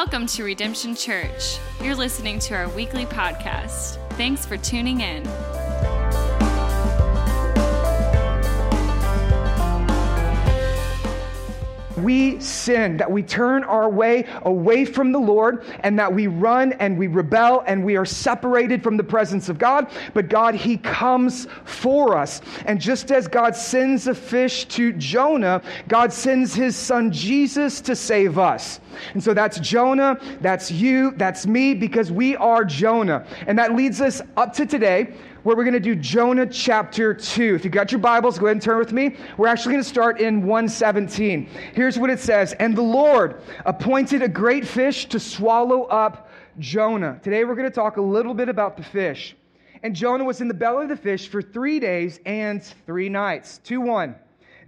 Welcome to Redemption Church. You're listening to our weekly podcast. Thanks for tuning in. We sin, that we turn our way away from the Lord, and that we run and we rebel and we are separated from the presence of God. But God, He comes for us. And just as God sends a fish to Jonah, God sends His son Jesus to save us. And so that's Jonah, that's you, that's me, because we are Jonah. And that leads us up to today where we're going to do Jonah chapter 2. If you got your Bibles, go ahead and turn with me. We're actually going to start in 117. Here's what it says And the Lord appointed a great fish to swallow up Jonah. Today we're going to talk a little bit about the fish. And Jonah was in the belly of the fish for three days and three nights. 2 1.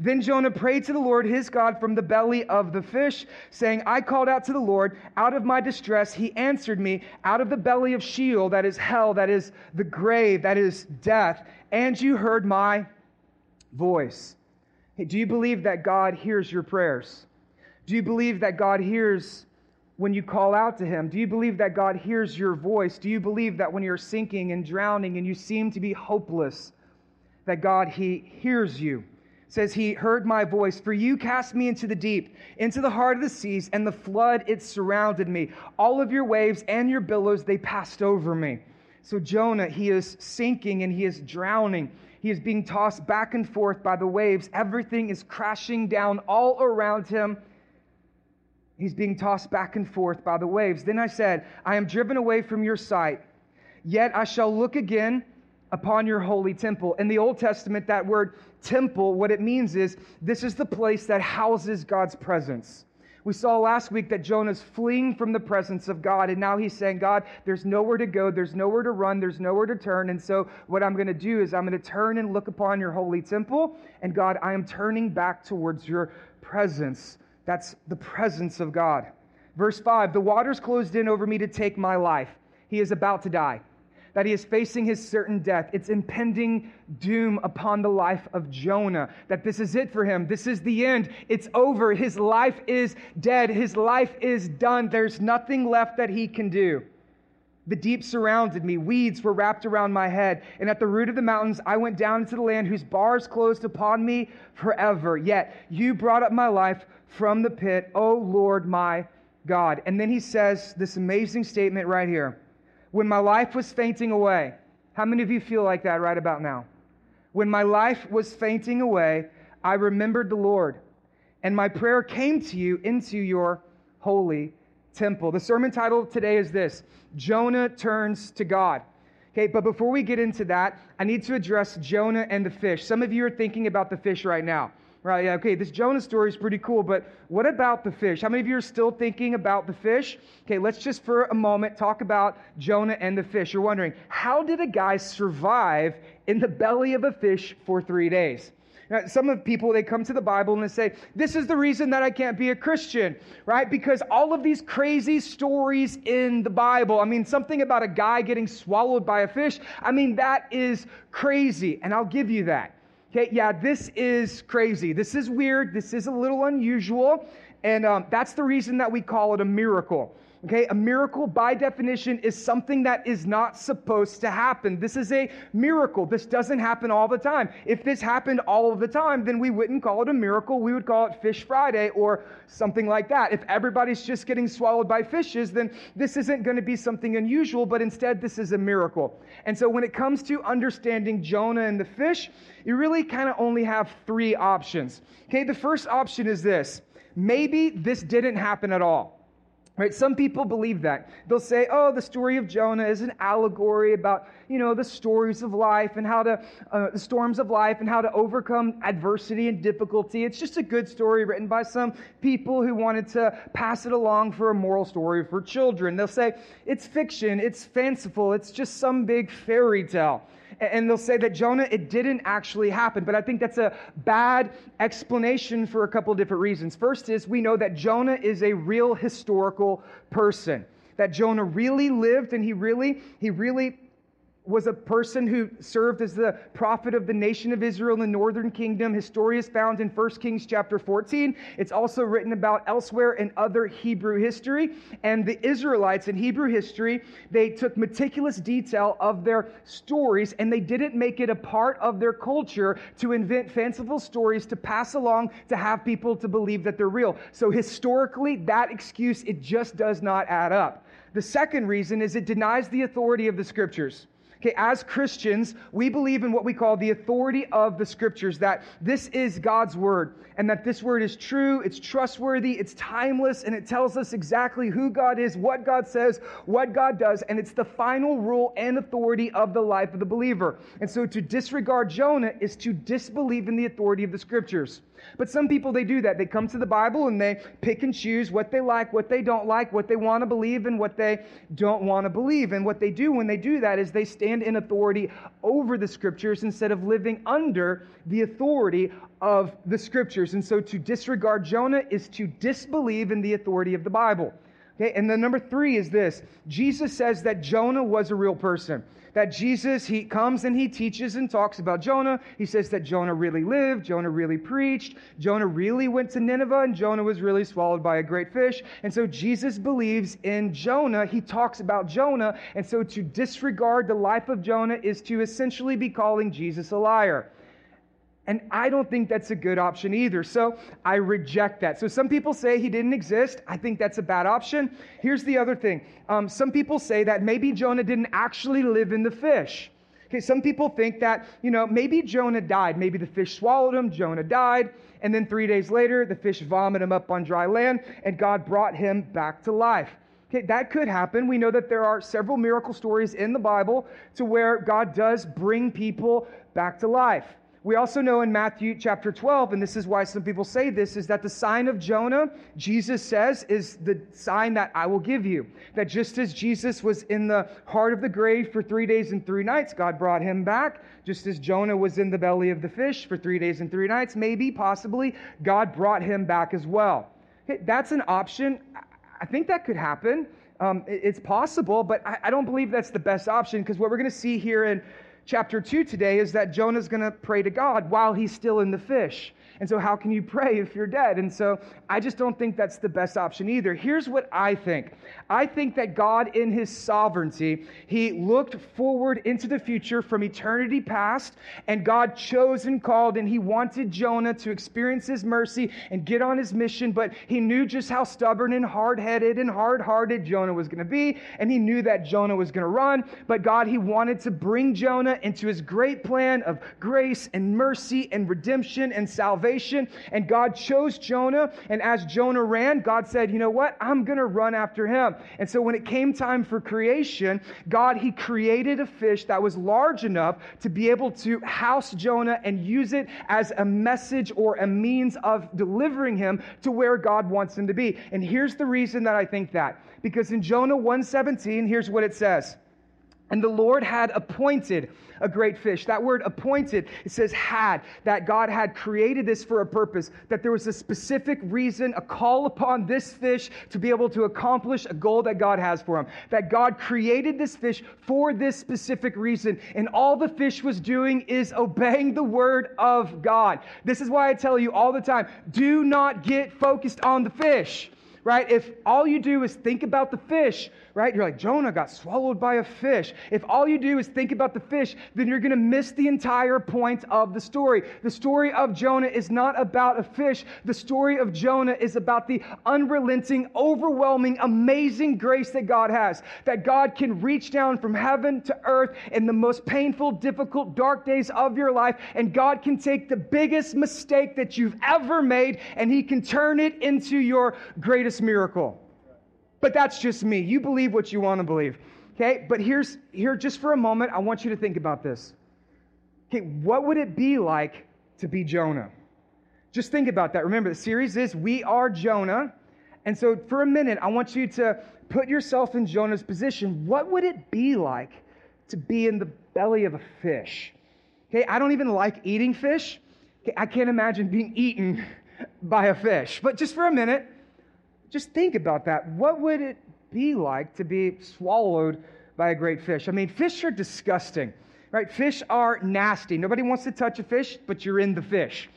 Then Jonah prayed to the Lord his God from the belly of the fish, saying, I called out to the Lord out of my distress. He answered me out of the belly of Sheol, that is hell, that is the grave, that is death. And you heard my voice. Hey, do you believe that God hears your prayers? Do you believe that God hears when you call out to Him? Do you believe that God hears your voice? Do you believe that when you're sinking and drowning and you seem to be hopeless, that God, He hears you? Says he heard my voice for you cast me into the deep into the heart of the seas and the flood it surrounded me. All of your waves and your billows they passed over me. So jonah he is sinking and he is drowning. He is being tossed back and forth by the waves. Everything is crashing down all around him. He's being tossed back and forth by the waves. Then i said i am driven away from your sight. Yet i shall look again upon your holy temple. In the Old Testament, that word temple, what it means is this is the place that houses God's presence. We saw last week that Jonah's fleeing from the presence of God, and now he's saying, God, there's nowhere to go, there's nowhere to run, there's nowhere to turn. And so, what I'm going to do is I'm going to turn and look upon your holy temple, and God, I am turning back towards your presence. That's the presence of God. Verse 5 The waters closed in over me to take my life. He is about to die that he is facing his certain death. It's impending doom upon the life of Jonah, that this is it for him. This is the end. It's over. His life is dead. His life is done. There's nothing left that he can do. The deep surrounded me. Weeds were wrapped around my head. And at the root of the mountains, I went down into the land whose bars closed upon me forever. Yet you brought up my life from the pit, O Lord my God. And then he says this amazing statement right here when my life was fainting away. How many of you feel like that right about now? When my life was fainting away, I remembered the Lord, and my prayer came to you into your holy temple. The sermon title today is this Jonah turns to God. Okay, but before we get into that, I need to address Jonah and the fish. Some of you are thinking about the fish right now. Right, yeah, okay, this Jonah story is pretty cool, but what about the fish? How many of you are still thinking about the fish? Okay, let's just for a moment talk about Jonah and the fish. You're wondering, how did a guy survive in the belly of a fish for three days? Now, some of people, they come to the Bible and they say, This is the reason that I can't be a Christian, right? Because all of these crazy stories in the Bible, I mean, something about a guy getting swallowed by a fish, I mean, that is crazy. And I'll give you that. Okay, yeah, this is crazy. This is weird. This is a little unusual. And um, that's the reason that we call it a miracle. Okay, a miracle by definition is something that is not supposed to happen. This is a miracle. This doesn't happen all the time. If this happened all of the time, then we wouldn't call it a miracle. We would call it Fish Friday or something like that. If everybody's just getting swallowed by fishes, then this isn't going to be something unusual, but instead this is a miracle. And so when it comes to understanding Jonah and the fish, you really kind of only have three options. Okay, the first option is this maybe this didn't happen at all. Right? Some people believe that. They'll say, oh, the story of Jonah is an allegory about, you know, the stories of life and how to, uh, the storms of life and how to overcome adversity and difficulty. It's just a good story written by some people who wanted to pass it along for a moral story for children. They'll say, it's fiction, it's fanciful, it's just some big fairy tale and they'll say that Jonah, it didn't actually happen. But I think that's a bad explanation for a couple different reasons. First is we know that Jonah is a real historical person, that Jonah really lived and he really, he really was a person who served as the prophet of the nation of Israel in the northern kingdom. His story is found in 1 Kings chapter 14. It's also written about elsewhere in other Hebrew history. And the Israelites in Hebrew history, they took meticulous detail of their stories and they didn't make it a part of their culture to invent fanciful stories to pass along to have people to believe that they're real. So historically, that excuse, it just does not add up. The second reason is it denies the authority of the scriptures. Okay, as Christians, we believe in what we call the authority of the scriptures, that this is God's word, and that this word is true, it's trustworthy, it's timeless, and it tells us exactly who God is, what God says, what God does, and it's the final rule and authority of the life of the believer. And so to disregard Jonah is to disbelieve in the authority of the scriptures. But some people, they do that. They come to the Bible and they pick and choose what they like, what they don't like, what they want to believe, and what they don't want to believe. And what they do when they do that is they stand in authority over the scriptures instead of living under the authority of the scriptures. And so to disregard Jonah is to disbelieve in the authority of the Bible. Okay, and then number three is this Jesus says that Jonah was a real person. That Jesus, he comes and he teaches and talks about Jonah. He says that Jonah really lived, Jonah really preached, Jonah really went to Nineveh, and Jonah was really swallowed by a great fish. And so Jesus believes in Jonah. He talks about Jonah. And so to disregard the life of Jonah is to essentially be calling Jesus a liar. And I don't think that's a good option either. So I reject that. So some people say he didn't exist. I think that's a bad option. Here's the other thing um, some people say that maybe Jonah didn't actually live in the fish. Okay, some people think that, you know, maybe Jonah died. Maybe the fish swallowed him, Jonah died, and then three days later, the fish vomited him up on dry land, and God brought him back to life. Okay, that could happen. We know that there are several miracle stories in the Bible to where God does bring people back to life. We also know in Matthew chapter 12, and this is why some people say this, is that the sign of Jonah, Jesus says, is the sign that I will give you. That just as Jesus was in the heart of the grave for three days and three nights, God brought him back. Just as Jonah was in the belly of the fish for three days and three nights, maybe, possibly, God brought him back as well. That's an option. I think that could happen. Um, it's possible, but I don't believe that's the best option because what we're going to see here in chapter 2 today is that Jonah's going to pray to God while he's still in the fish. And so, how can you pray if you're dead? And so, I just don't think that's the best option either. Here's what I think I think that God, in his sovereignty, he looked forward into the future from eternity past, and God chose and called, and he wanted Jonah to experience his mercy and get on his mission, but he knew just how stubborn and hard headed and hard hearted Jonah was going to be, and he knew that Jonah was going to run. But God, he wanted to bring Jonah into his great plan of grace and mercy and redemption and salvation salvation. And God chose Jonah. And as Jonah ran, God said, you know what? I'm going to run after him. And so when it came time for creation, God, he created a fish that was large enough to be able to house Jonah and use it as a message or a means of delivering him to where God wants him to be. And here's the reason that I think that. Because in Jonah 1:17, here's what it says. And the Lord had appointed a great fish. That word appointed, it says had, that God had created this for a purpose, that there was a specific reason, a call upon this fish to be able to accomplish a goal that God has for him. That God created this fish for this specific reason. And all the fish was doing is obeying the word of God. This is why I tell you all the time do not get focused on the fish right? If all you do is think about the fish, right? You're like, Jonah got swallowed by a fish. If all you do is think about the fish, then you're going to miss the entire point of the story. The story of Jonah is not about a fish. The story of Jonah is about the unrelenting, overwhelming, amazing grace that God has. That God can reach down from heaven to earth in the most painful, difficult, dark days of your life, and God can take the biggest mistake that you've ever made and He can turn it into your greatest miracle. But that's just me. You believe what you want to believe. Okay? But here's here just for a moment, I want you to think about this. Okay, what would it be like to be Jonah? Just think about that. Remember, the series is We Are Jonah. And so for a minute, I want you to put yourself in Jonah's position. What would it be like to be in the belly of a fish? Okay, I don't even like eating fish. Okay, I can't imagine being eaten by a fish. But just for a minute, just think about that. What would it be like to be swallowed by a great fish. I mean, fish are disgusting, right? Fish are nasty. Nobody wants to touch a fish, but you're in the fish.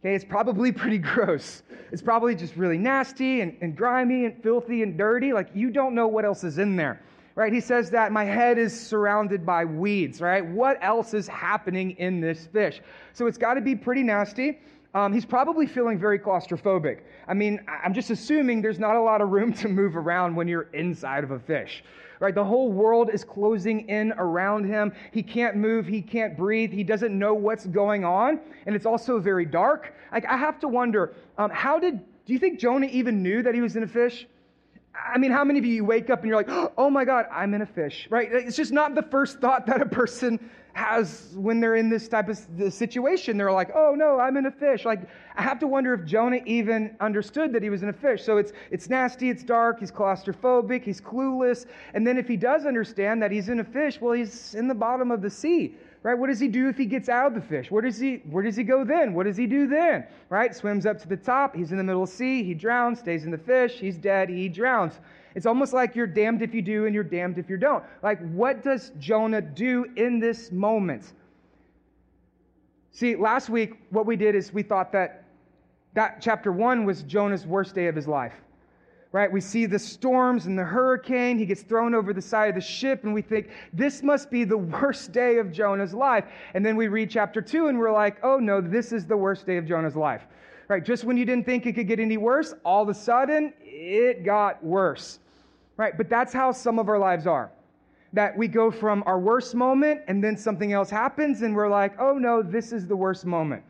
Okay, it's probably pretty gross. It's probably just really nasty and, and grimy and filthy and dirty. Like you don't know what else is in there. Right? He says that my head is surrounded by weeds, right? What else is happening in this fish? So it's got to be pretty nasty. Um, he's probably feeling very claustrophobic. I mean, I'm just assuming there's not a lot of room to move around when you're inside of a fish, right? The whole world is closing in around him. He can't move. He can't breathe. He doesn't know what's going on. And it's also very dark. Like, I have to wonder, um, how did, do you think Jonah even knew that he was in a fish? I mean, how many of you wake up and you're like, oh my God, I'm in a fish, right? It's just not the first thought that a person has when they're in this type of situation. They're like, oh no, I'm in a fish. Like, I have to wonder if Jonah even understood that he was in a fish. So it's, it's nasty, it's dark, he's claustrophobic, he's clueless. And then if he does understand that he's in a fish, well, he's in the bottom of the sea right? What does he do if he gets out of the fish? Where does he, where does he go then? What does he do then? Right? Swims up to the top. He's in the middle of the sea. He drowns, stays in the fish. He's dead. He drowns. It's almost like you're damned if you do and you're damned if you don't. Like, what does Jonah do in this moment? See, last week, what we did is we thought that that chapter one was Jonah's worst day of his life right? We see the storms and the hurricane. He gets thrown over the side of the ship, and we think, this must be the worst day of Jonah's life. And then we read chapter two, and we're like, oh no, this is the worst day of Jonah's life, right? Just when you didn't think it could get any worse, all of a sudden, it got worse, right? But that's how some of our lives are. That we go from our worst moment, and then something else happens, and we're like, oh no, this is the worst moment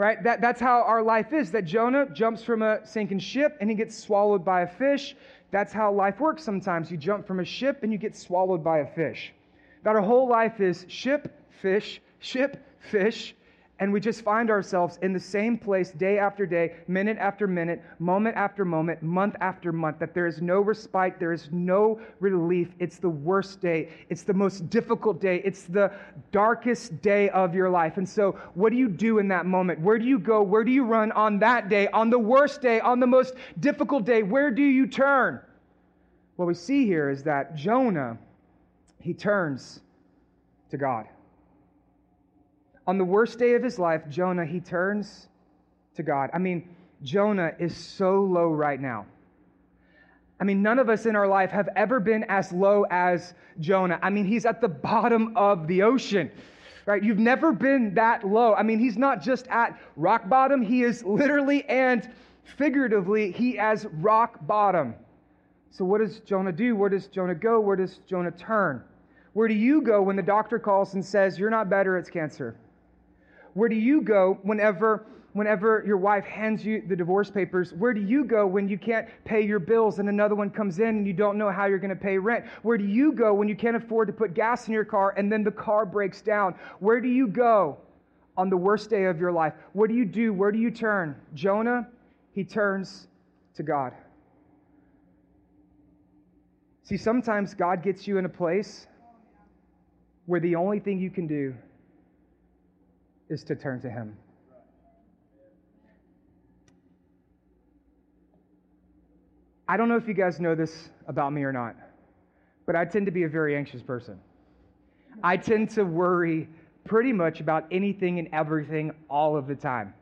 right? That, that's how our life is. That Jonah jumps from a sinking ship and he gets swallowed by a fish. That's how life works sometimes. You jump from a ship and you get swallowed by a fish. That our whole life is ship, fish, ship, fish, and we just find ourselves in the same place day after day, minute after minute, moment after moment, month after month, that there is no respite, there is no relief. It's the worst day. It's the most difficult day. It's the darkest day of your life. And so, what do you do in that moment? Where do you go? Where do you run on that day, on the worst day, on the most difficult day? Where do you turn? What we see here is that Jonah, he turns to God. On the worst day of his life, Jonah, he turns to God. I mean, Jonah is so low right now. I mean, none of us in our life have ever been as low as Jonah. I mean, he's at the bottom of the ocean, right? You've never been that low. I mean, he's not just at rock bottom, he is literally and figuratively, he has rock bottom. So, what does Jonah do? Where does Jonah go? Where does Jonah turn? Where do you go when the doctor calls and says, You're not better, it's cancer? Where do you go whenever, whenever your wife hands you the divorce papers? Where do you go when you can't pay your bills and another one comes in and you don't know how you're going to pay rent? Where do you go when you can't afford to put gas in your car and then the car breaks down? Where do you go on the worst day of your life? What do you do? Where do you turn? Jonah, he turns to God. See, sometimes God gets you in a place where the only thing you can do is to turn to Him. I don't know if you guys know this about me or not, but I tend to be a very anxious person. I tend to worry pretty much about anything and everything all of the time.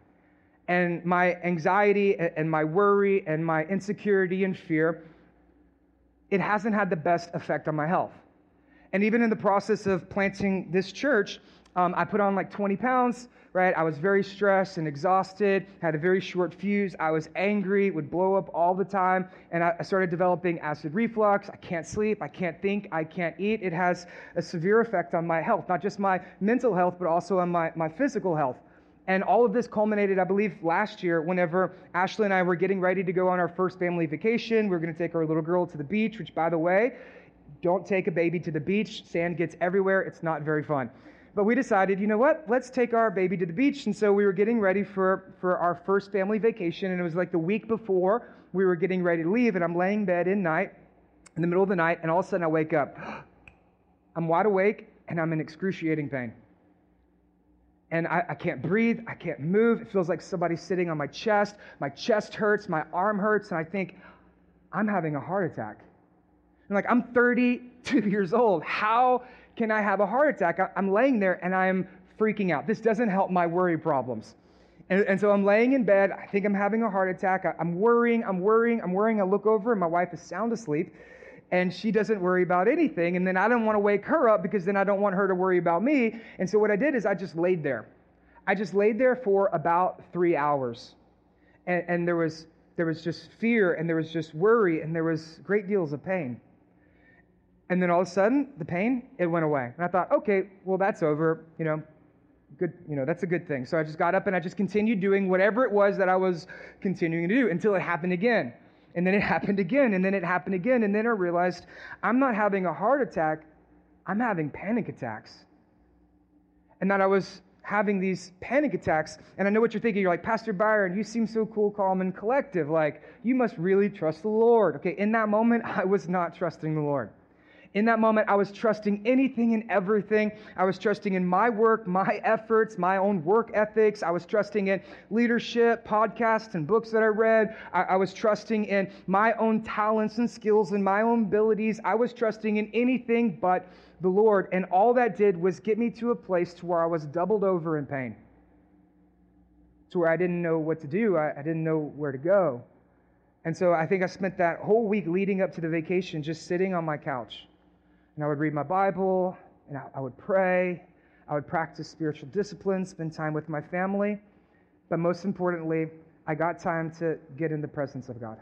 And my anxiety and my worry and my insecurity and fear, it hasn't had the best effect on my health. And even in the process of planting this church, um, I put on like 20 pounds, right? I was very stressed and exhausted, had a very short fuse. I was angry, would blow up all the time. And I, I started developing acid reflux. I can't sleep, I can't think, I can't eat. It has a severe effect on my health, not just my mental health, but also on my, my physical health. And all of this culminated, I believe, last year whenever Ashley and I were getting ready to go on our first family vacation. We were going to take our little girl to the beach, which, by the way, don't take a baby to the beach. Sand gets everywhere. It's not very fun. But we decided, you know what? Let's take our baby to the beach. And so we were getting ready for, for our first family vacation. And it was like the week before we were getting ready to leave. And I'm laying in bed in night, in the middle of the night. And all of a sudden I wake up. I'm wide awake and I'm in excruciating pain. And I, I, can't breathe. I can't move. It feels like somebody's sitting on my chest. My chest hurts. My arm hurts. And I think, I'm having a heart attack. And like, I'm 32 years old. How can I have a heart attack? I'm laying there and I'm freaking out. This doesn't help my worry problems. And, and, so I'm laying in bed. I think I'm having a heart attack. I, I'm worrying, I'm worrying, I'm worrying. I look over and my wife is sound asleep and she doesn't worry about anything. And then I don't want to wake her up because then I don't want her to worry about me. And so what I did is I just laid there. I just laid there for about three hours. And, and there, was, there was just fear and there was just worry and there was great deals of pain. And then all of a sudden, the pain, it went away. And I thought, okay, well, that's over. You know, good, you know, that's a good thing. So I just got up and I just continued doing whatever it was that I was continuing to do until it happened again. And then it happened again, and then it happened again. And then I realized I'm not having a heart attack, I'm having panic attacks. And that I was having these panic attacks. And I know what you're thinking. You're like, Pastor Byron, you seem so cool, calm, and collective. Like, you must really trust the Lord. Okay, in that moment, I was not trusting the Lord. In that moment, I was trusting anything and everything. I was trusting in my work, my efforts, my own work ethics. I was trusting in leadership, podcasts, and books that I read. I, I, was trusting in my own talents and skills and my own abilities. I was trusting in anything but the Lord. And all that did was get me to a place to where I was doubled over in pain, to where I didn't know what to do, I, I didn't know where to go. And so I think I spent that whole week leading up to the vacation just sitting on my couch and I would read my Bible, and I, would pray. I would practice spiritual discipline, spend time with my family. But most importantly, I got time to get in the presence of God.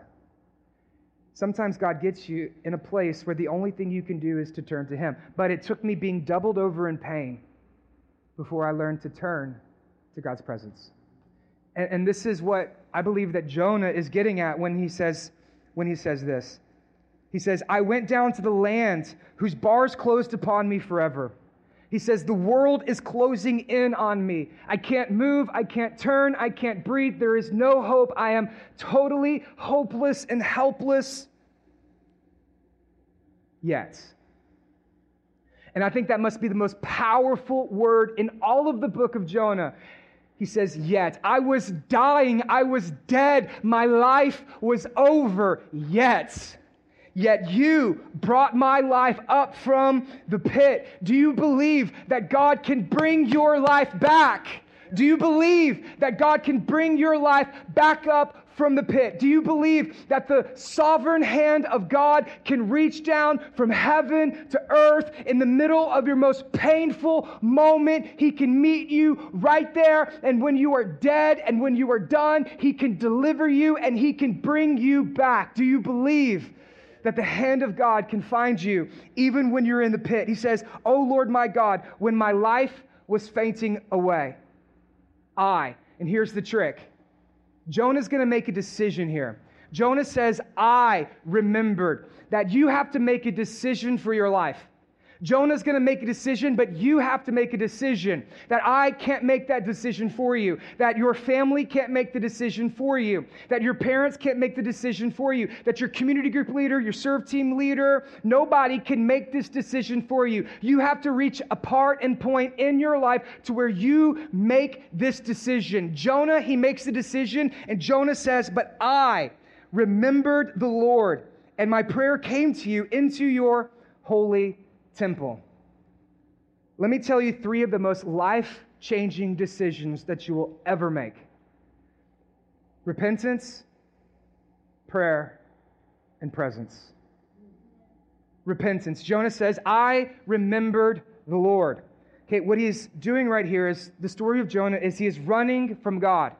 Sometimes God gets you in a place where the only thing you can do is to turn to Him. But it took me being doubled over in pain before I learned to turn to God's presence. And, and this is what I believe that Jonah is getting at when he says, when he says this. He says, I went down to the land whose bars closed upon me forever. He says, The world is closing in on me. I can't move. I can't turn. I can't breathe. There is no hope. I am totally hopeless and helpless. Yet. And I think that must be the most powerful word in all of the book of Jonah. He says, Yet. I was dying. I was dead. My life was over. Yet. Yet you brought my life up from the pit. Do you believe that God can bring your life back? Do you believe that God can bring your life back up from the pit? Do you believe that the sovereign hand of God can reach down from heaven to earth in the middle of your most painful moment? He can meet you right there. And when you are dead and when you are done, He can deliver you and He can bring you back. Do you believe that the hand of God can find you even when you're in the pit. He says, Oh Lord my God, when my life was fainting away, I, and here's the trick Jonah's going to make a decision here. Jonah says, I remembered that you have to make a decision for your life. Jonah's going to make a decision, but you have to make a decision. That I can't make that decision for you. That your family can't make the decision for you. That your parents can't make the decision for you. That your community group leader, your serve team leader, nobody can make this decision for you. You have to reach a part and point in your life to where you make this decision. Jonah, he makes the decision, and Jonah says, But I remembered the Lord, and my prayer came to you into your holy temple. Let me tell you three of the most life changing decisions that you will ever make repentance, prayer, and presence. Repentance. Jonah says, I remembered the Lord. Okay, what he's doing right here is the story of Jonah is he is running from God.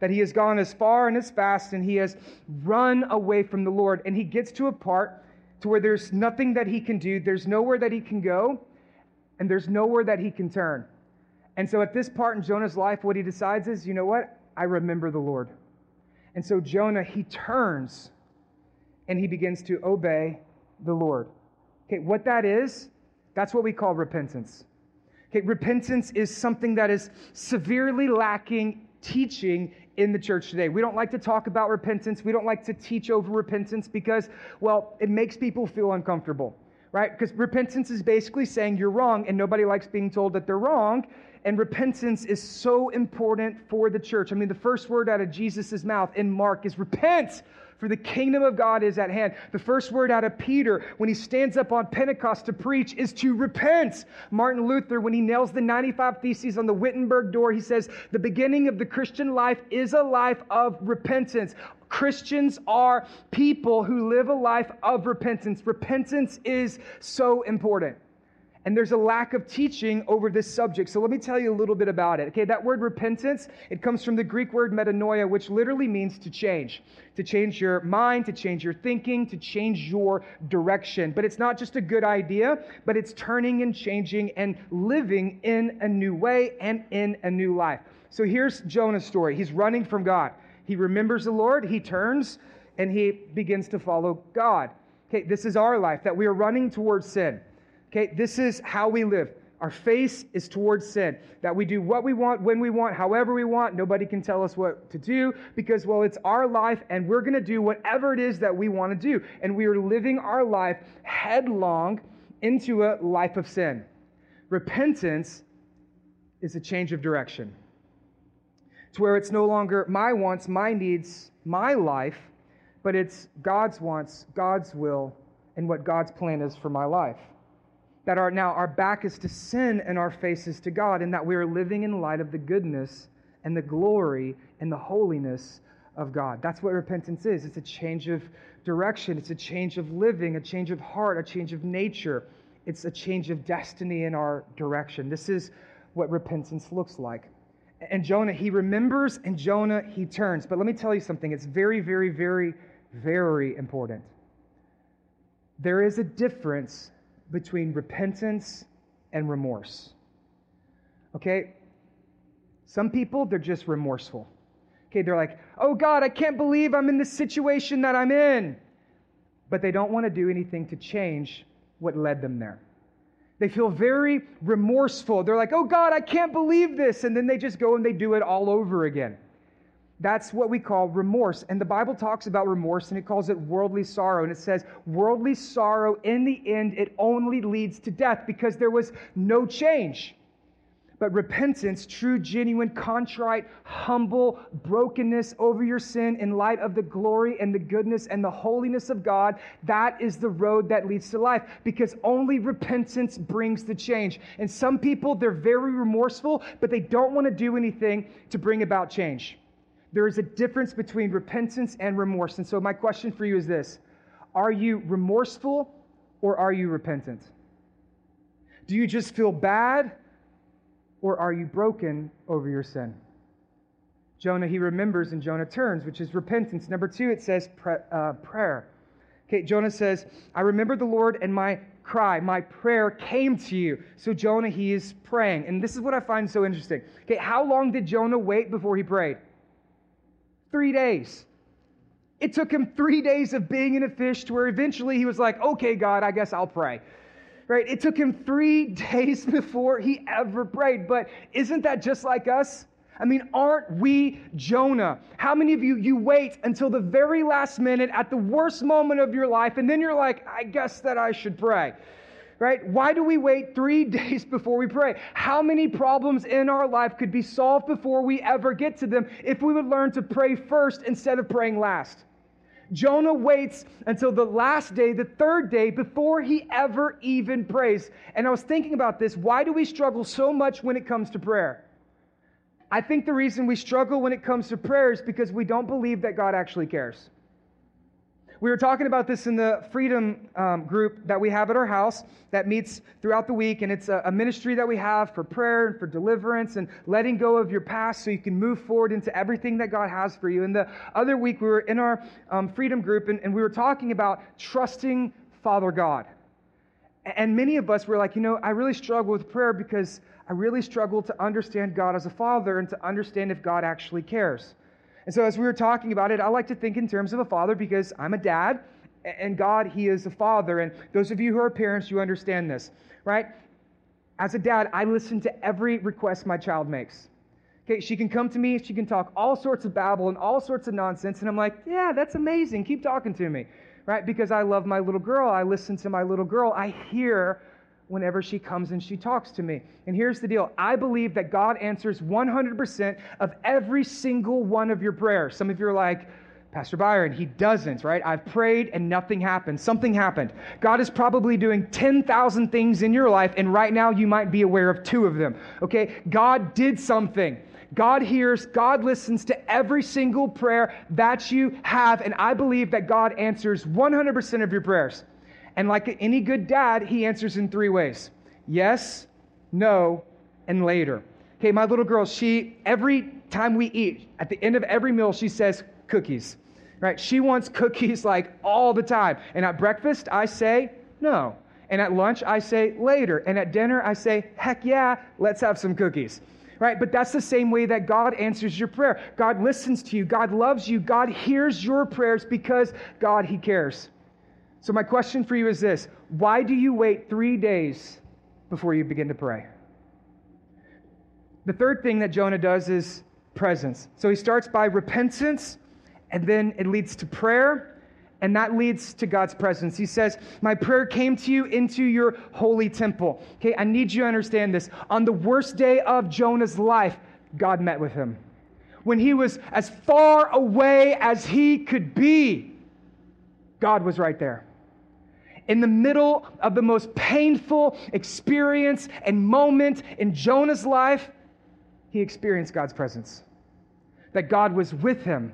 That he has gone as far and as fast and he has run away from the Lord. And he gets to a part to where there's nothing that he can do, there's nowhere that he can go, and there's nowhere that he can turn. And so at this part in Jonah's life, what he decides is, you know what? I remember the Lord. And so Jonah, he turns and he begins to obey the Lord. Okay, what that is, that's what we call repentance. Okay, repentance is something that is severely lacking teaching in the church today. We don't like to talk about repentance. We don't like to teach over repentance because, well, it makes people feel uncomfortable, right? Because repentance is basically saying you're wrong, and nobody likes being told that they're wrong. And repentance is so important for the church. I mean, the first word out of Jesus' mouth in Mark is repent, for the kingdom of God is at hand. The first word out of Peter when he stands up on Pentecost to preach is to repent. Martin Luther, when he nails the 95 Theses on the Wittenberg door, he says, The beginning of the Christian life is a life of repentance. Christians are people who live a life of repentance. Repentance is so important. And there's a lack of teaching over this subject. So let me tell you a little bit about it. Okay, that word repentance, it comes from the Greek word metanoia, which literally means to change. To change your mind, to change your thinking, to change your direction. But it's not just a good idea, but it's turning and changing and living in a new way and in a new life. So here's Jonah's story. He's running from God. He remembers the Lord, he turns, and he begins to follow God. Okay, this is our life, that we are running towards sin. Okay, this is how we live. Our face is towards sin. That we do what we want, when we want, however we want. Nobody can tell us what to do because, well, it's our life and we're going to do whatever it is that we want to do. And we are living our life headlong into a life of sin. Repentance is a change of direction to where it's no longer my wants, my needs, my life, but it's God's wants, God's will, and what God's plan is for my life that our now our back is to sin and our face is to God, and that we are living in light of the goodness and the glory and the holiness of God. That's what repentance is. It's a change of direction, it's a change of living, a change of heart, a change of nature. It's a change of destiny in our direction. This is what repentance looks like. And Jonah, he remembers, and Jonah, he turns. But let me tell you something. It's very, very, very, very important. There is a difference between repentance and remorse. Okay? Some people, they're just remorseful. Okay, they're like, oh God, I can't believe I'm in the situation that I'm in. But they don't want to do anything to change what led them there. They feel very remorseful. They're like, oh God, I can't believe this. And then they just go and they do it all over again. That's what we call remorse. And the Bible talks about remorse and it calls it worldly sorrow. And it says, worldly sorrow, in the end, it only leads to death because there was no change. But repentance, true, genuine, contrite, humble brokenness over your sin in light of the glory and the goodness and the holiness of God, that is the road that leads to life because only repentance brings the change. And some people, they're very remorseful, but they don't want to do anything to bring about change. There is a difference between repentance and remorse. And so, my question for you is this Are you remorseful or are you repentant? Do you just feel bad or are you broken over your sin? Jonah, he remembers and Jonah turns, which is repentance. Number two, it says uh, prayer. Okay, Jonah says, I remember the Lord and my cry, my prayer came to you. So Jonah, he is praying. And this is what I find so interesting. Okay, how long did Jonah wait before he prayed? Three days. It took him three days of being in a fish to where eventually he was like, okay, God, I guess I'll pray. Right? It took him three days before he ever prayed. But isn't that just like us? I mean, aren't we Jonah? How many of you, you wait until the very last minute at the worst moment of your life, and then you're like, I guess that I should pray right? Why do we wait three days before we pray? How many problems in our life could be solved before we ever get to them if we would learn to pray first instead of praying last? Jonah waits until the last day, the third day, before he ever even prays. And I was thinking about this. Why do we struggle so much when it comes to prayer? I think the reason we struggle when it comes to prayer is because we don't believe that God actually cares. We were talking about this in the freedom um, group that we have at our house that meets throughout the week. And it's a, a, ministry that we have for prayer and for deliverance and letting go of your past so you can move forward into everything that God has for you. And the other week, we were in our um, freedom group and, and we were talking about trusting Father God. And many of us were like, you know, I really struggle with prayer because I really struggle to understand God as a father and to understand if God actually cares. And so, as we were talking about it, I like to think in terms of a father because I'm a dad, and God, He is a father. And those of you who are parents, you understand this, right? As a dad, I listen to every request my child makes. Okay, she can come to me, she can talk all sorts of babble and all sorts of nonsense, and I'm like, yeah, that's amazing. Keep talking to me, right? Because I love my little girl. I listen to my little girl. I hear whenever she comes and she talks to me. And here's the deal I believe that God answers 100% of every single one of your prayers. Some of you are like, Pastor Byron, he doesn't, right? I've prayed and nothing happened. Something happened. God is probably doing 10,000 things in your life, and right now you might be aware of two of them, okay? God did something. God hears, God listens to every single prayer that you have, and I believe that God answers 100% of your prayers. And like any good dad, he answers in three ways yes, no, and later. Okay, my little girl, she, every time we eat, at the end of every meal, she says, cookies, right? She wants cookies like all the time. And at breakfast, I say, no. And at lunch, I say, later. And at dinner, I say, heck yeah, let's have some cookies right? But that's the same way that God answers your prayer. God listens to you. God loves you. God hears your prayers because God, He cares. So, my question for you is this Why do you wait three days before you begin to pray? The third thing that Jonah does is presence. So, he starts by repentance, and then it leads to prayer. And that leads to God's presence. He says, My prayer came to you into your holy temple. Okay, I need you to understand this. On the worst day of Jonah's life, God met with him. When he was as far away as he could be, God was right there in the middle of the most painful experience and moment in Jonah's life, he experienced God's presence. That God was with him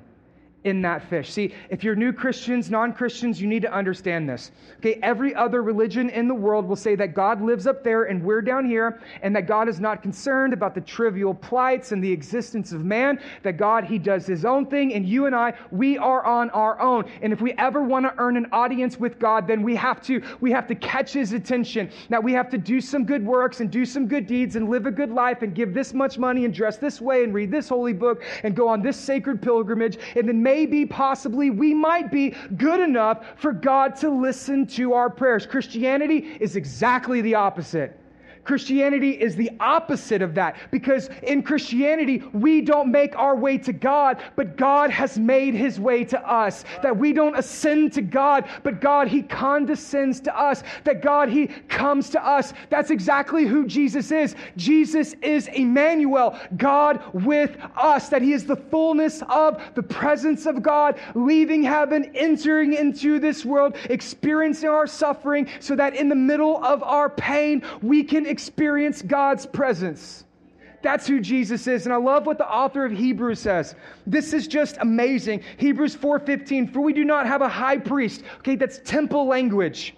in that fish. See, if you're new Christians, non Christians, you need to understand this. Okay, every other religion in the world will say that God lives up there and we're down here, and that God is not concerned about the trivial plights and the existence of man, that God, He does His own thing, and you and I, we are on our own. And if we ever want to earn an audience with God, then we have to, we have to catch His attention. Now we have to do some good works and do some good deeds and live a good life and give this much money and dress this way and read this holy book and go on this sacred pilgrimage, and then maybe, possibly, we might be good enough for God to listen to our prayers. Christianity is exactly the opposite. Christianity is the opposite of that because in Christianity, we don't make our way to God, but God has made his way to us. That we don't ascend to God, but God, he condescends to us. That God, he comes to us. That's exactly who Jesus is. Jesus is Emmanuel, God with us. That he is the fullness of the presence of God, leaving heaven, entering into this world, experiencing our suffering, so that in the middle of our pain, we can experience God's presence. That's who Jesus is. And I love what the author of Hebrews says. This is just amazing. Hebrews 4:15, for we do not have a high priest. Okay, that's temple language.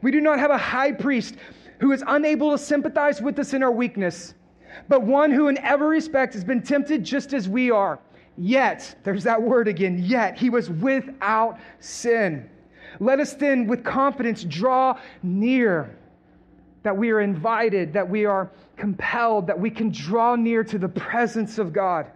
We do not have a high priest who is unable to sympathize with us in our weakness, but one who in every respect has been tempted just as we are. Yet, there's that word again, yet he was without sin. Let us then with confidence draw near that we are invited, that we are compelled, that we can draw near to the presence of God,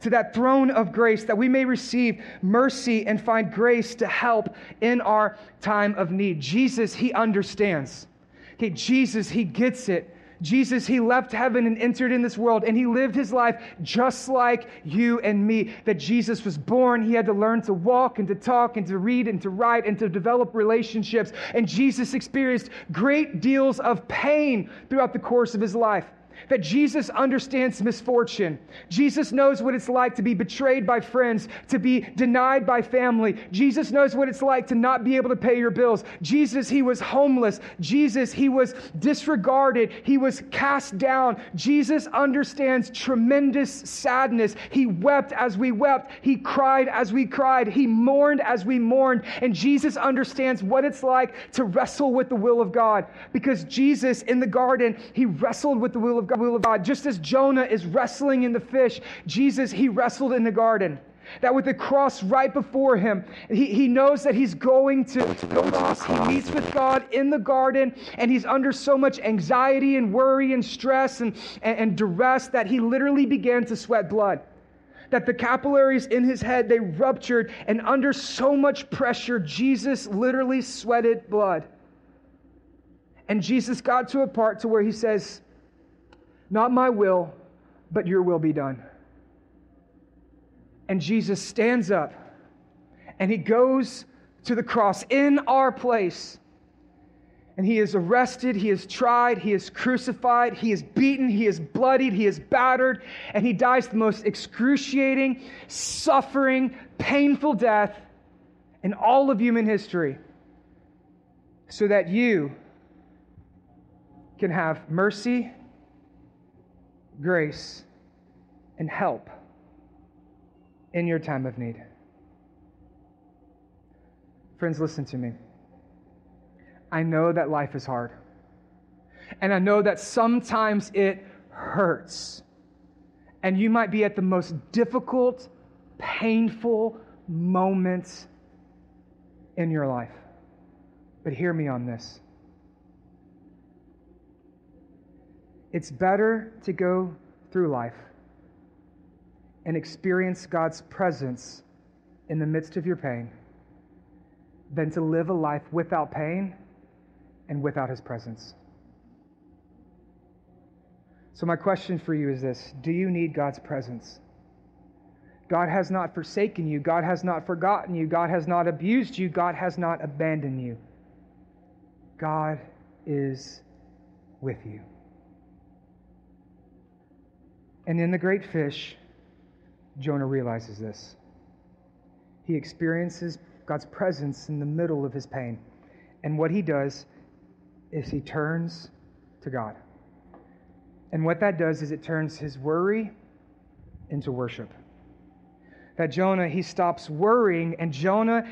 to that throne of grace, that we may receive mercy and find grace to help in our time of need. Jesus, He understands. Okay, Jesus, He gets it. Jesus, he left heaven and entered in this world, and he lived his life just like you and me. That Jesus was born, he had to learn to walk and to talk and to read and to write and to develop relationships. And Jesus experienced great deals of pain throughout the course of his life that Jesus understands misfortune. Jesus knows what it's like to be betrayed by friends, to be denied by family. Jesus knows what it's like to not be able to pay your bills. Jesus, he was homeless. Jesus, he was disregarded. He was cast down. Jesus understands tremendous sadness. He wept as we wept. He cried as we cried. He mourned as we mourned. And Jesus understands what it's like to wrestle with the will of God because Jesus in the garden, he wrestled with the will of God will of God. Just as Jonah is wrestling in the fish, Jesus, he wrestled in the garden. That with the cross right before him, he, he knows that he's going to the cross. He meets with God in the garden, and he's under so much anxiety and worry and stress and, and, and duress that he literally began to sweat blood that the capillaries in his head they ruptured and under so much pressure jesus literally sweated blood and jesus got to a part to where he says not my will, but your will be done. And Jesus stands up and he goes to the cross in our place. And he is arrested, he is tried, he is crucified, he is beaten, he is bloodied, he is battered, and he dies the most excruciating, suffering, painful death in all of human history so that you can have mercy, grace, and help in your time of need. Friends, listen to me. I know that life is hard. And I know that sometimes it hurts. And you might be at the most difficult, painful moments in your life. But hear me on this. It's better to go through life and experience God's presence in the midst of your pain than to live a life without pain and without His presence. So, my question for you is this Do you need God's presence? God has not forsaken you. God has not forgotten you. God has not abused you. God has not abandoned you. God is with you. And in the great fish, Jonah realizes this. He experiences God's presence in the middle of his pain. And what he does is he turns to God. And what that does is it turns his worry into worship. That Jonah, he stops worrying, and Jonah,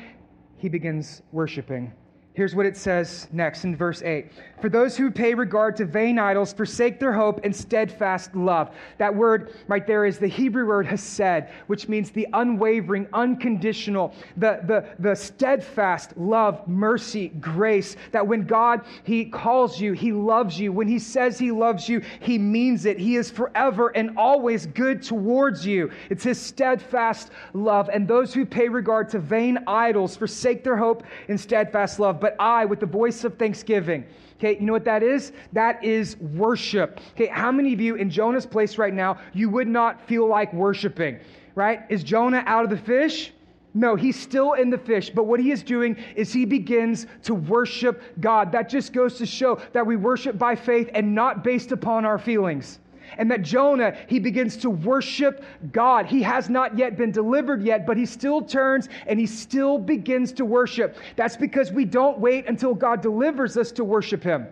he begins worshiping. Here's what it says next in verse 8. For those who pay regard to vain idols forsake their hope and steadfast love. That word right there is the Hebrew word hesed, which means the unwavering, unconditional, the, the, the steadfast love, mercy, grace. That when God, He calls you, He loves you. When He says He loves you, He means it. He is forever and always good towards you. It's His steadfast love. And those who pay regard to vain idols forsake their hope and steadfast love but I with the voice of thanksgiving. Okay, you know what that is? That is worship. Okay, how many of you in Jonah's place right now, you would not feel like worshiping, right? Is Jonah out of the fish? No, he's still in the fish, but what he is doing is he begins to worship God. That just goes to show that we worship by faith and not based upon our feelings and that Jonah, he begins to worship God. He has not yet been delivered yet, but he still turns and he still begins to worship. That's because we don't wait until God delivers us to worship him.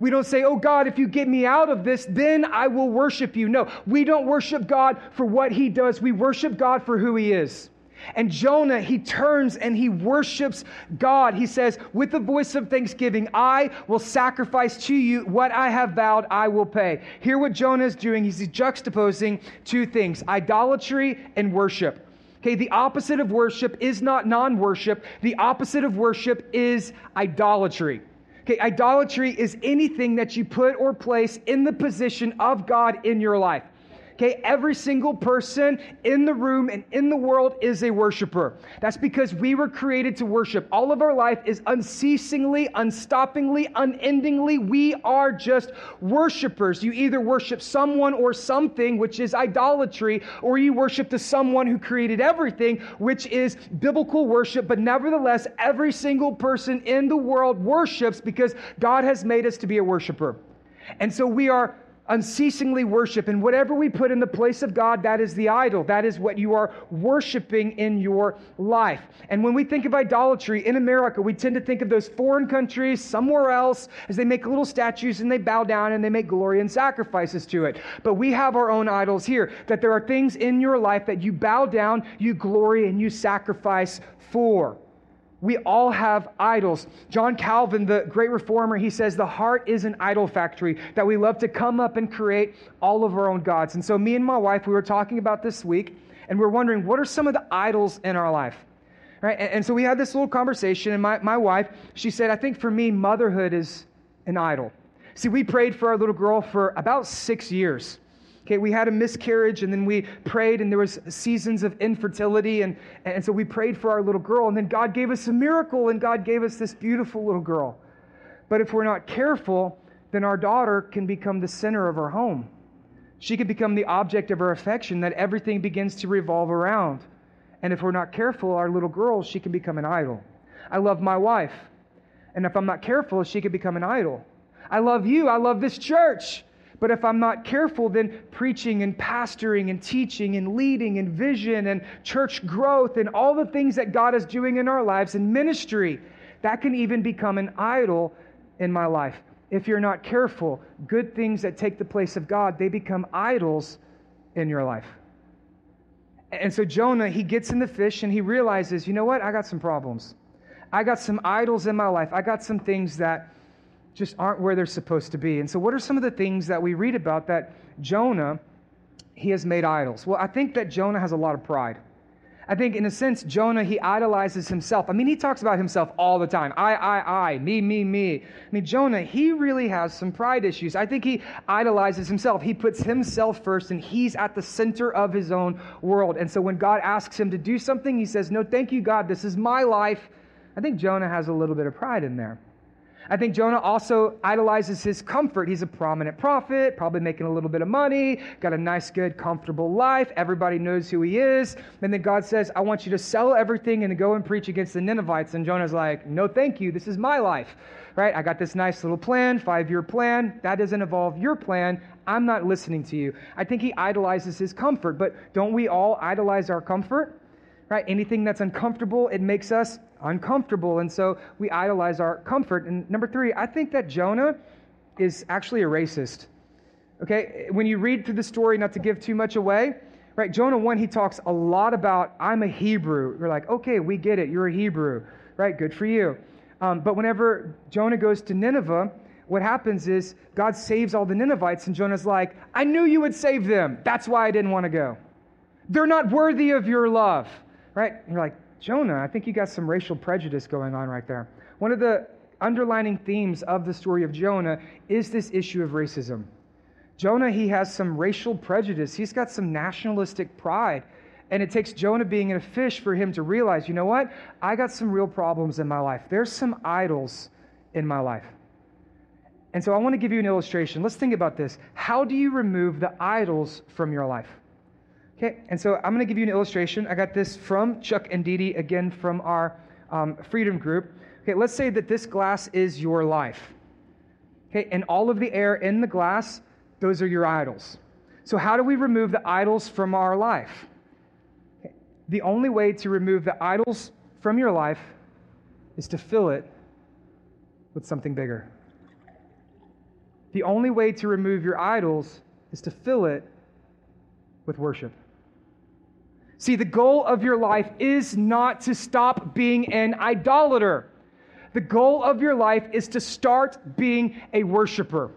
We don't say, Oh God, if you get me out of this, then I will worship you. No, we don't worship God for what he does. We worship God for who he is. And Jonah, he turns and he worships God. He says, With the voice of thanksgiving, I will sacrifice to you what I have vowed I will pay. Hear what Jonah is doing. He's juxtaposing two things idolatry and worship. Okay, the opposite of worship is not non worship, the opposite of worship is idolatry. Okay, idolatry is anything that you put or place in the position of God in your life. Okay, every single person in the room and in the world is a worshiper. That's because we were created to worship. All of our life is unceasingly, unstoppingly, unendingly. We are just worshipers. You either worship someone or something, which is idolatry, or you worship the someone who created everything, which is biblical worship. But nevertheless, every single person in the world worships because God has made us to be a worshiper. And so we are unceasingly worship. And whatever we put in the place of God, that is the idol. That is what you are worshiping in your life. And when we think of idolatry in America, we tend to think of those foreign countries somewhere else as they make little statues and they bow down and they make glory and sacrifices to it. But we have our own idols here, that there are things in your life that you bow down, you glory, and you sacrifice for. We all have idols. John Calvin, the great reformer, he says the heart is an idol factory, that we love to come up and create all of our own gods. And so, me and my wife, we were talking about this week, and we are wondering what are some of the idols in our life? Right? And, and so, we had this little conversation, and my, my wife, she said, I think for me, motherhood is an idol. See, we prayed for our little girl for about six years. Okay, we had a miscarriage and then we prayed and there was seasons of infertility and, and so we prayed for our little girl and then God gave us a miracle and God gave us this beautiful little girl. But if we're not careful, then our daughter can become the center of our home. She could become the object of our affection that everything begins to revolve around. And if we're not careful, our little girl, she can become an idol. I love my wife. And if I'm not careful, she could become an idol. I love you. I love this church. But if I'm not careful, then preaching and pastoring and teaching and leading and vision and church growth and all the things that God is doing in our lives and ministry, that can even become an idol in my life. If you're not careful, good things that take the place of God, they become idols in your life. And so Jonah, he gets in the fish and he realizes, you know what? I got some problems. I got some idols in my life. I got some things that just aren't where they're supposed to be. And so, what are some of the things that we read about that Jonah, he has made idols? Well, I think that Jonah has a lot of pride. I think, in a sense, Jonah, he idolizes himself. I mean, he talks about himself all the time I, I, I, me, me, me. I mean, Jonah, he really has some pride issues. I think he idolizes himself. He puts himself first, and he's at the center of his own world. And so, when God asks him to do something, he says, No, thank you, God. This is my life. I think Jonah has a little bit of pride in there. I think Jonah also idolizes his comfort. He's a prominent prophet, probably making a little bit of money, got a nice, good, comfortable life. Everybody knows who he is. And then God says, I want you to sell everything and go and preach against the Ninevites. And Jonah's like, No, thank you. This is my life. Right? I got this nice little plan, five year plan. That doesn't involve your plan. I'm not listening to you. I think he idolizes his comfort. But don't we all idolize our comfort? Right? Anything that's uncomfortable, it makes us uncomfortable. And so we idolize our comfort. And number three, I think that Jonah is actually a racist. Okay, when you read through the story, not to give too much away, right? Jonah 1, he talks a lot about, I'm a Hebrew. You're like, okay, we get it. You're a Hebrew, right? Good for you. Um, but whenever Jonah goes to Nineveh, what happens is God saves all the Ninevites, and Jonah's like, I knew you would save them. That's why I didn't want to go. They're not worthy of your love, right? And you're like, Jonah, I think you got some racial prejudice going on right there. One of the underlining themes of the story of Jonah is this issue of racism. Jonah, he has some racial prejudice, he's got some nationalistic pride. And it takes Jonah being in a fish for him to realize, you know what? I got some real problems in my life. There's some idols in my life. And so I want to give you an illustration. Let's think about this. How do you remove the idols from your life? Okay, and so I'm going to give you an illustration. I got this from Chuck and Dee again from our um, Freedom Group. Okay, let's say that this glass is your life. Okay, and all of the air in the glass, those are your idols. So, how do we remove the idols from our life? Okay. The only way to remove the idols from your life is to fill it with something bigger. The only way to remove your idols is to fill it with worship. See, the goal of your life is not to stop being an idolater. The goal of your life is to start being a worshiper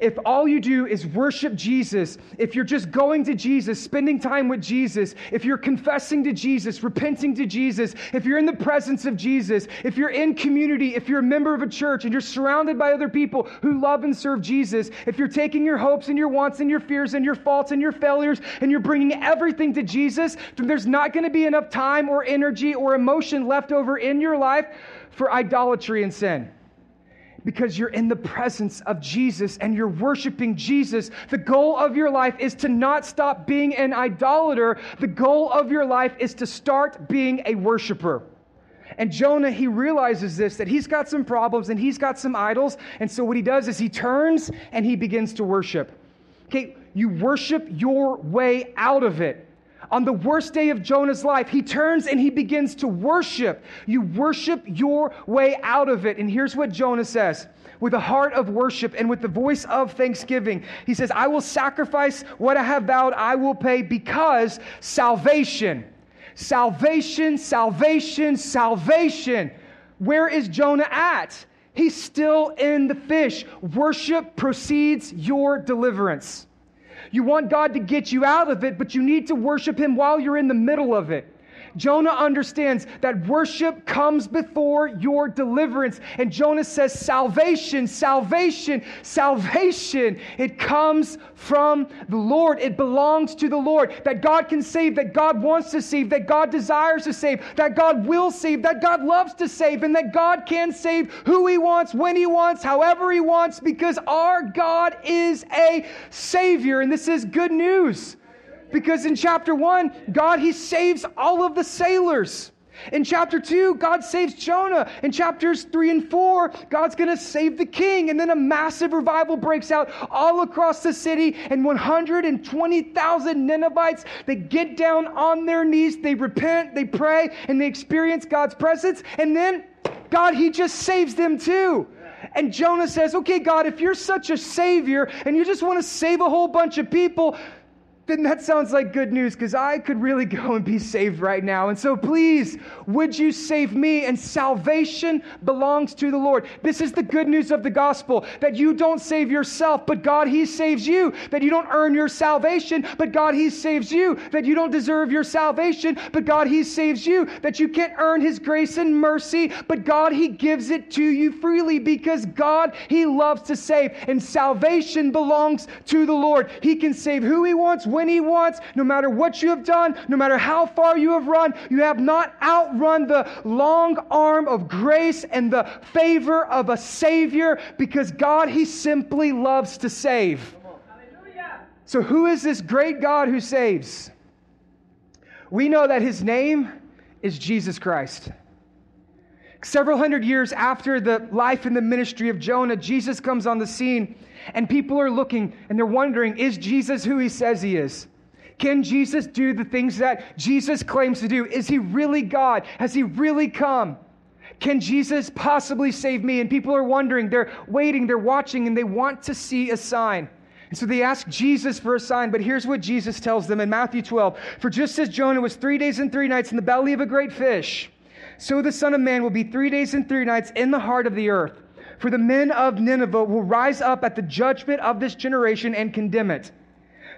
if all you do is worship Jesus, if you're just going to Jesus, spending time with Jesus, if you're confessing to Jesus, repenting to Jesus, if you're in the presence of Jesus, if you're in community, if you're a member of a church and you're surrounded by other people who love and serve Jesus, if you're taking your hopes and your wants and your fears and your faults and your failures and you're bringing everything to Jesus, then there's not going to be enough time or energy or emotion left over in your life for idolatry and sin because you're in the presence of Jesus and you're worshiping Jesus. The goal of your life is to not stop being an idolater. The goal of your life is to start being a worshiper. And Jonah, he realizes this that he's got some problems and he's got some idols. And so what he does is he turns and he begins to worship. Okay, you worship your way out of it on the worst day of Jonah's life, he turns and he begins to worship. You worship your way out of it. And here's what Jonah says with a heart of worship and with the voice of thanksgiving. He says, I will sacrifice what I have vowed, I will pay because salvation, salvation, salvation, salvation. Where is Jonah at? He's still in the fish. Worship precedes your deliverance. You want God to get you out of it, but you need to worship Him while you're in the middle of it. Jonah understands that worship comes before your deliverance. And Jonah says, Salvation, salvation, salvation. It comes from the Lord. It belongs to the Lord. That God can save, that God wants to save, that God desires to save, that God will save, that God loves to save, and that God can save who He wants, when He wants, however He wants, because our God is a Savior. And this is good news. Because in chapter one, God, He saves all of the sailors. In chapter 2, God saves Jonah. In chapters 3 and 4, God's going to save the king. And then a massive revival breaks out all across the city. And 120,000 Ninevites, they get down on their knees, they repent, they pray, and they experience God's presence. And then God, He just saves them too. And Jonah says, Okay, God, if you're such a savior and you just want to save a whole bunch of people, then that sounds like good news because I could really go and be saved right now. And so please, would you save me? And salvation belongs to the Lord. This is the good news of the gospel that you don't save yourself, but God, He saves you. That you don't earn your salvation, but God, He saves you. That you don't deserve your salvation, but God, He saves you. That you can't earn His grace and mercy, but God, He gives it to you freely because God, He loves to save. And salvation belongs to the Lord. He can save who He wants, when He wants, no matter what you have done, no matter how far you have run. You have not outrun the long arm of grace and the favor of a Savior because God, He simply loves to save. So, who is this great God who saves? We know that His name is Jesus Christ. Several hundred years after the life and the ministry of Jonah, Jesus comes on the scene, and people are looking and they're wondering is Jesus who he says he is? Can Jesus do the things that Jesus claims to do? Is he really God? Has he really come? Can Jesus possibly save me? And people are wondering, they're waiting, they're watching, and they want to see a sign. And so they ask Jesus for a sign, but here's what Jesus tells them in Matthew 12 For just as Jonah was three days and three nights in the belly of a great fish, so the Son of Man will be three days and three nights in the heart of the earth. For the men of Nineveh will rise up at the judgment of this generation and condemn it.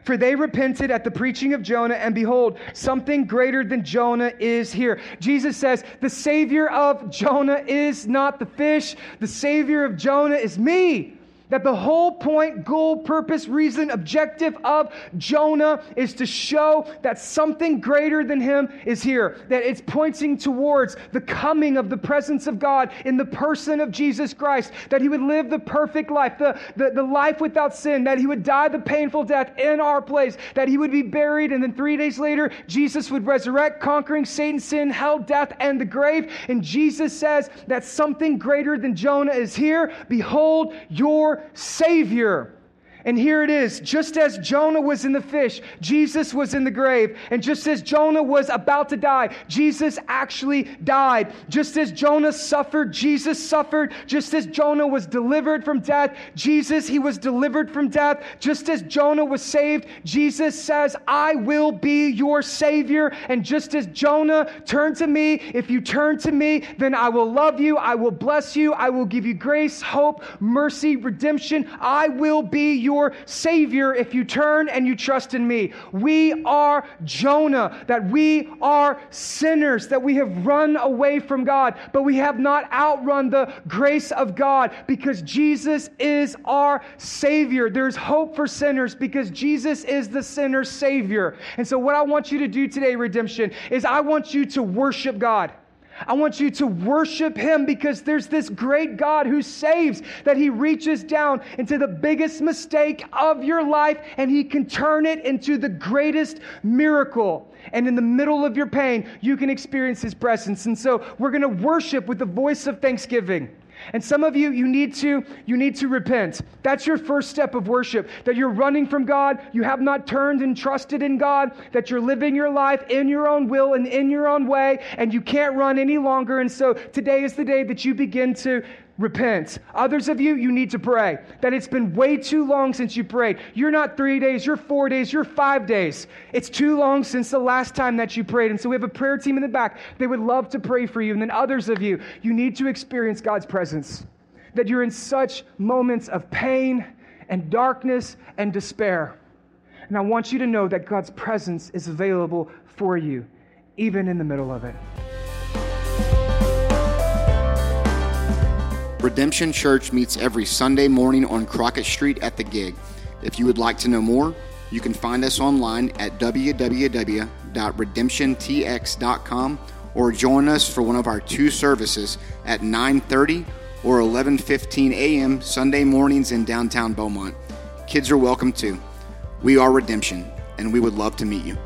For they repented at the preaching of Jonah, and behold, something greater than Jonah is here. Jesus says, The Savior of Jonah is not the fish, the Savior of Jonah is me. That the whole point, goal, purpose, reason, objective of Jonah is to show that something greater than him is here. That it's pointing towards the coming of the presence of God in the person of Jesus Christ. That he would live the perfect life, the, the, the life without sin. That he would die the painful death in our place. That he would be buried, and then three days later, Jesus would resurrect, conquering Satan, sin, hell, death, and the grave. And Jesus says that something greater than Jonah is here. Behold, your Savior. And here it is just as Jonah was in the fish, Jesus was in the grave. And just as Jonah was about to die, Jesus actually died. Just as Jonah suffered, Jesus suffered. Just as Jonah was delivered from death, Jesus, he was delivered from death. Just as Jonah was saved, Jesus says, I will be your Savior. And just as Jonah turned to me, if you turn to me, then I will love you, I will bless you, I will give you grace, hope, mercy, redemption. I will be your your Savior if you turn and you trust in me. We are Jonah, that we are sinners, that we have run away from God, but we have not outrun the grace of God because Jesus is our Savior. There's hope for sinners because Jesus is the sinner's Savior. And so, what I want you to do today, redemption, is I want you to worship God. I want you to worship him because there's this great God who saves, that he reaches down into the biggest mistake of your life and he can turn it into the greatest miracle. And in the middle of your pain, you can experience his presence. And so we're going to worship with the voice of thanksgiving. And some of you, you need to, you need to repent. That's your first step of worship. That you're running from God, you have not turned and trusted in God, that you're living your life in your own will and in your own way, and you can't run any longer. And so today is the day that you begin to repent. Others of you, you need to pray. That it's been way too long since you prayed. You're not three days, you're four days, you're five days. It's too long since the last time that you prayed. And so we have a prayer team in the back. They would love to pray for you. And then others of you, you need to experience God's presence. That you're in such moments of pain and darkness and despair. And I want you to know that God's presence is available for you, even in the middle of it. Redemption Church meets every Sunday morning on Crockett Street at the gig. If you would like to know more, you can find us online at www.redemptiontx.com or join us for one of our two services at 9:30 or 11:15 a.m. Sunday mornings in downtown Beaumont. Kids are welcome too. We are Redemption and we would love to meet you.